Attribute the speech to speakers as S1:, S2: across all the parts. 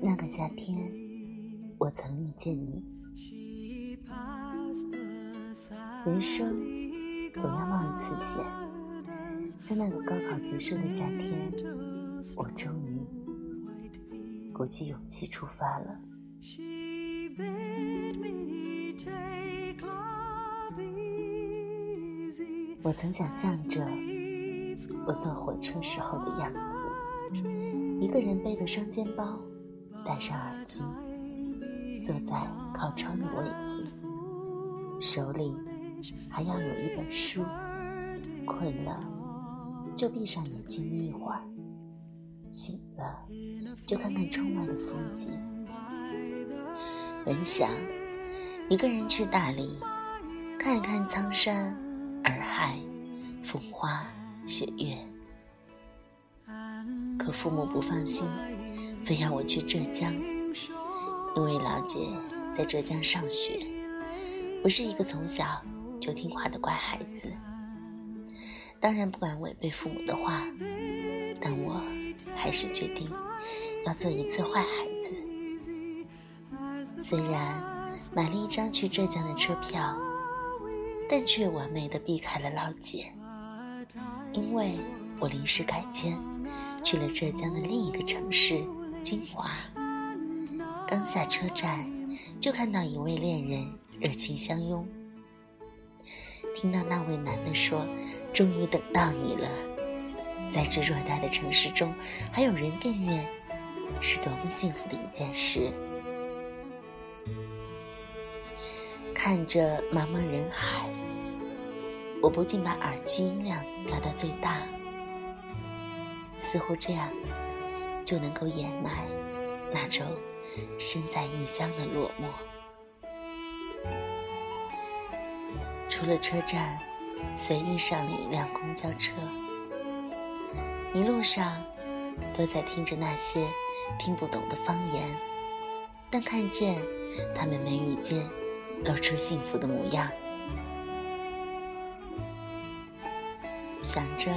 S1: 那个夏天，我曾遇见你。人生总要冒一次险，在那个高考结束的夏天，我终于鼓起勇气出发了。我曾想象着我坐火车时候的样子，一个人背个双肩包，戴上耳机，坐在靠窗的位子，手里还要有一本书，困了就闭上眼睛眯一会儿，醒了就看看窗外的风景。本想一个人去大理，看一看苍山。洱海、风花雪月，可父母不放心，非要我去浙江，因为老姐在浙江上学。我是一个从小就听话的乖孩子，当然不敢违背父母的话，但我还是决定要做一次坏孩子。虽然买了一张去浙江的车票。但却完美的避开了老姐，因为我临时改签，去了浙江的另一个城市金华。刚下车站，就看到一位恋人热情相拥。听到那位男的说：“终于等到你了。”在这偌大的城市中，还有人惦念，是多么幸福的一件事。看着茫茫人海，我不禁把耳机音量调到最大，似乎这样就能够掩埋那种身在异乡的落寞。出了车站，随意上了一辆公交车，一路上都在听着那些听不懂的方言，但看见他们眉宇间。露出幸福的模样，想着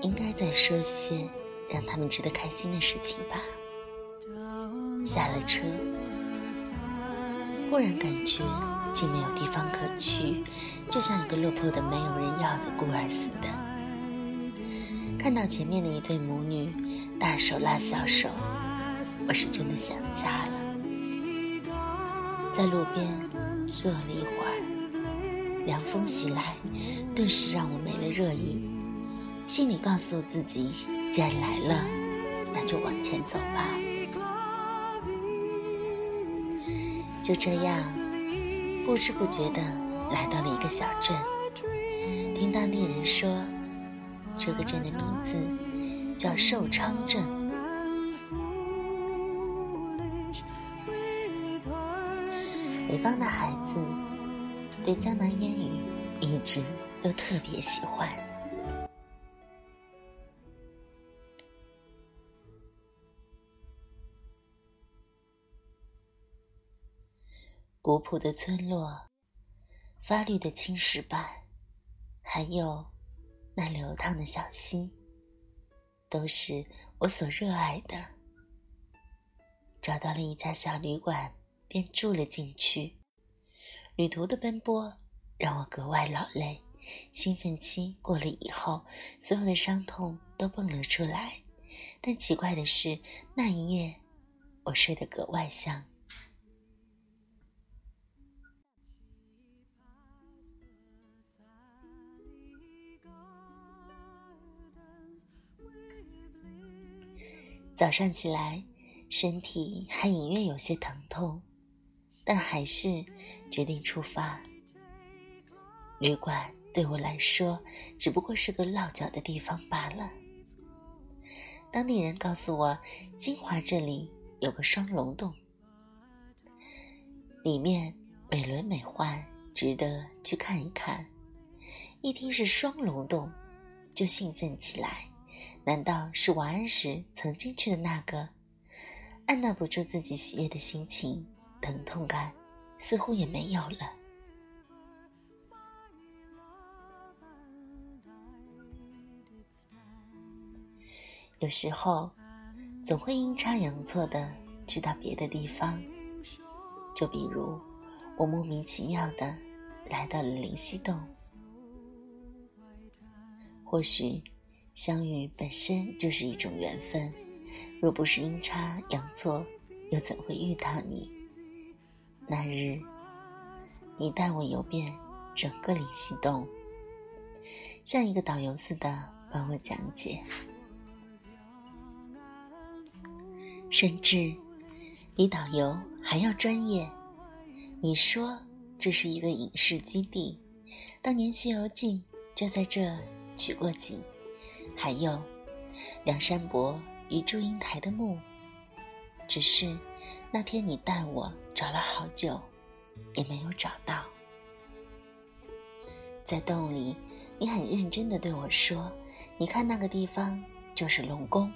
S1: 应该再说些让他们值得开心的事情吧。下了车，忽然感觉竟没有地方可去，就像一个落魄的没有人要的孤儿似的。看到前面的一对母女大手拉小手，我是真的想家了。在路边坐了一会儿，凉风袭来，顿时让我没了热意。心里告诉自己，既然来了，那就往前走吧。就这样，不知不觉的来到了一个小镇。听当地人说，这个镇的名字叫寿昌镇。北方的孩子对江南烟雨一直都特别喜欢。古朴的村落，发绿的青石板，还有那流淌的小溪，都是我所热爱的。找到了一家小旅馆。便住了进去。旅途的奔波让我格外劳累，兴奋期过了以后，所有的伤痛都蹦了出来。但奇怪的是，那一夜我睡得格外香。早上起来，身体还隐约有些疼痛。但还是决定出发。旅馆对我来说只不过是个落脚的地方罢了。当地人告诉我，金华这里有个双龙洞，里面美轮美奂，值得去看一看。一听是双龙洞，就兴奋起来。难道是王安石曾经去的那个？按捺不住自己喜悦的心情。疼痛感似乎也没有了。有时候，总会阴差阳错的去到别的地方。就比如，我莫名其妙的来到了灵溪洞。或许，相遇本身就是一种缘分。若不是阴差阳错，又怎会遇到你？那日，你带我游遍整个灵溪洞，像一个导游似的帮我讲解，甚至比导游还要专业。你说这是一个影视基地，当年《西游记》就在这取过景，还有梁山伯。与祝英台的墓，只是那天你带我找了好久，也没有找到。在洞里，你很认真的对我说：“你看那个地方就是龙宫，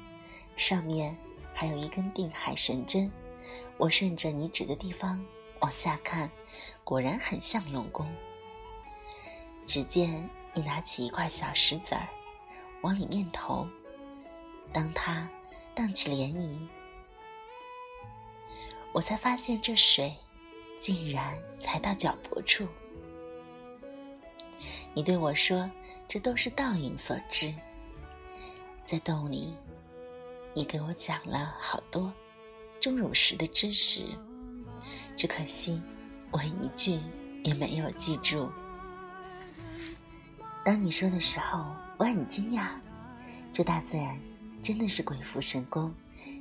S1: 上面还有一根定海神针。”我顺着你指的地方往下看，果然很像龙宫。只见你拿起一块小石子儿，往里面投，当它。荡起涟漪，我才发现这水竟然才到脚脖处。你对我说：“这都是倒影所致。”在洞里，你给我讲了好多钟乳石的知识，只可惜我一句也没有记住。当你说的时候，我很惊讶，这大自然。真的是鬼斧神工，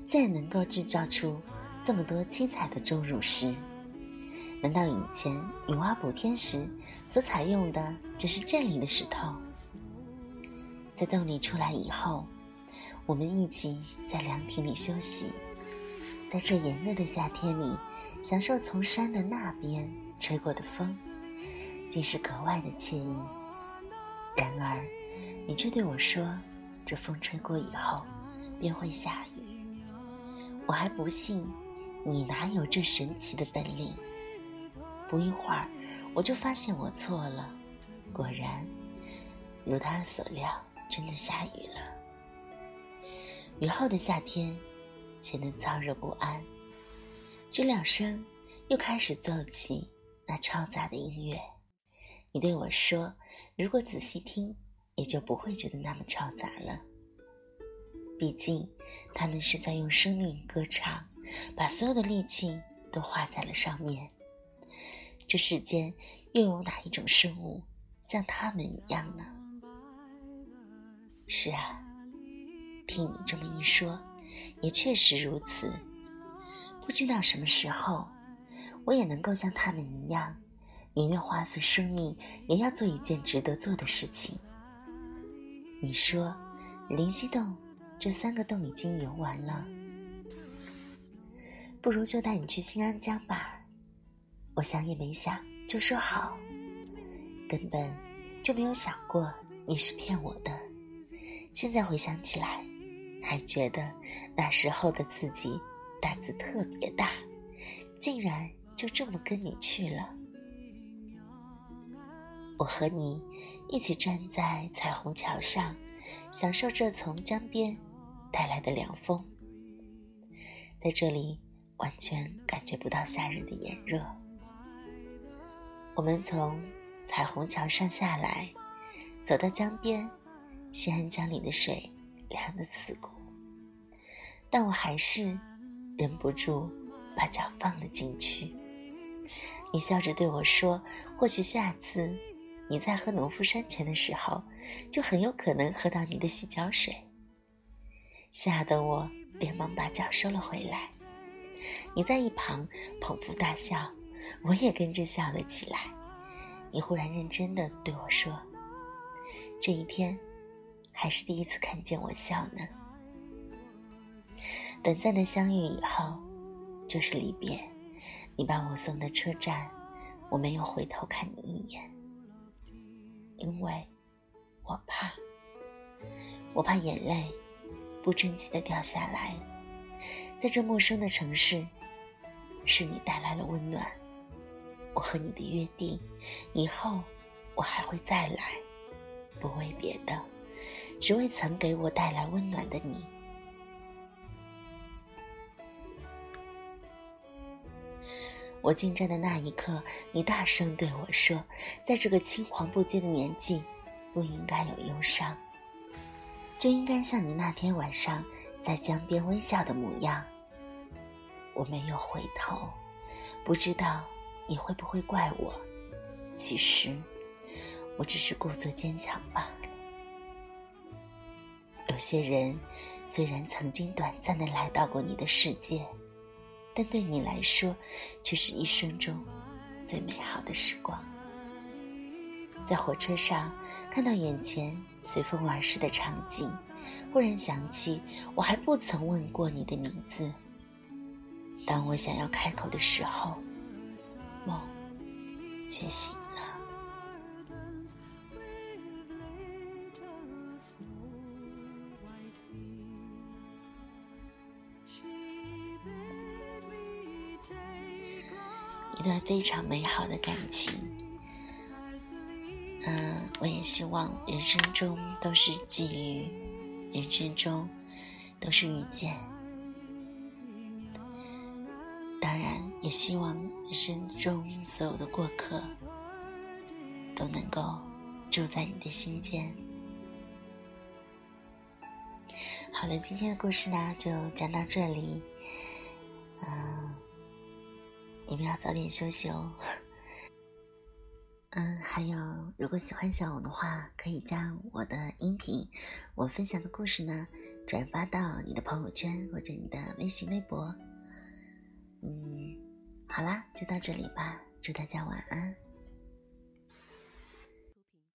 S1: 竟然能够制造出这么多七彩的钟乳石。难道以前女娲补天时所采用的就是这里的石头？在洞里出来以后，我们一起在凉亭里休息，在这炎热的夏天里，享受从山的那边吹过的风，竟是格外的惬意。然而，你却对我说。这风吹过以后，便会下雨。我还不信，你哪有这神奇的本领？不一会儿，我就发现我错了。果然，如他所料，真的下雨了。雨后的夏天显得燥热不安。知了声又开始奏起那嘈杂的音乐。你对我说：“如果仔细听。”也就不会觉得那么嘈杂了。毕竟，他们是在用生命歌唱，把所有的力气都花在了上面。这世间又有哪一种生物像他们一样呢？是啊，听你这么一说，也确实如此。不知道什么时候，我也能够像他们一样，宁愿花费生命，也要做一件值得做的事情。你说，灵溪洞这三个洞已经游完了，不如就带你去新安江吧。我想也没想就说好，根本就没有想过你是骗我的。现在回想起来，还觉得那时候的自己胆子特别大，竟然就这么跟你去了。我和你一起站在彩虹桥上，享受着从江边带来的凉风。在这里，完全感觉不到夏日的炎热。我们从彩虹桥上下来，走到江边，西安江里的水凉得刺骨，但我还是忍不住把脚放了进去。你笑着对我说：“或许下次。”你在喝农夫山泉的时候，就很有可能喝到你的洗脚水。吓得我连忙把脚收了回来。你在一旁捧腹大笑，我也跟着笑了起来。你忽然认真的对我说：“这一天，还是第一次看见我笑呢。”短暂的相遇以后，就是离别。你把我送到车站，我没有回头看你一眼。因为，我怕，我怕眼泪不争气的掉下来。在这陌生的城市，是你带来了温暖。我和你的约定，以后我还会再来，不为别的，只为曾给我带来温暖的你。我进站的那一刻，你大声对我说：“在这个青黄不接的年纪，不应该有忧伤，就应该像你那天晚上在江边微笑的模样。”我没有回头，不知道你会不会怪我。其实，我只是故作坚强罢了。有些人虽然曾经短暂的来到过你的世界。但对你来说，却是一生中最美好的时光。在火车上看到眼前随风而逝的场景，忽然想起我还不曾问过你的名字。当我想要开口的时候，梦却醒。一段非常美好的感情，嗯，我也希望人生中都是际遇，人生中都是遇见。当然，也希望人生中所有的过客都能够住在你的心间。好了，今天的故事呢，就讲到这里，你们要早点休息哦。嗯，还有，如果喜欢小五的话，可以将我的音频，我分享的故事呢，转发到你的朋友圈或者你的微信、微博。嗯，好啦，就到这里吧，祝大家晚安。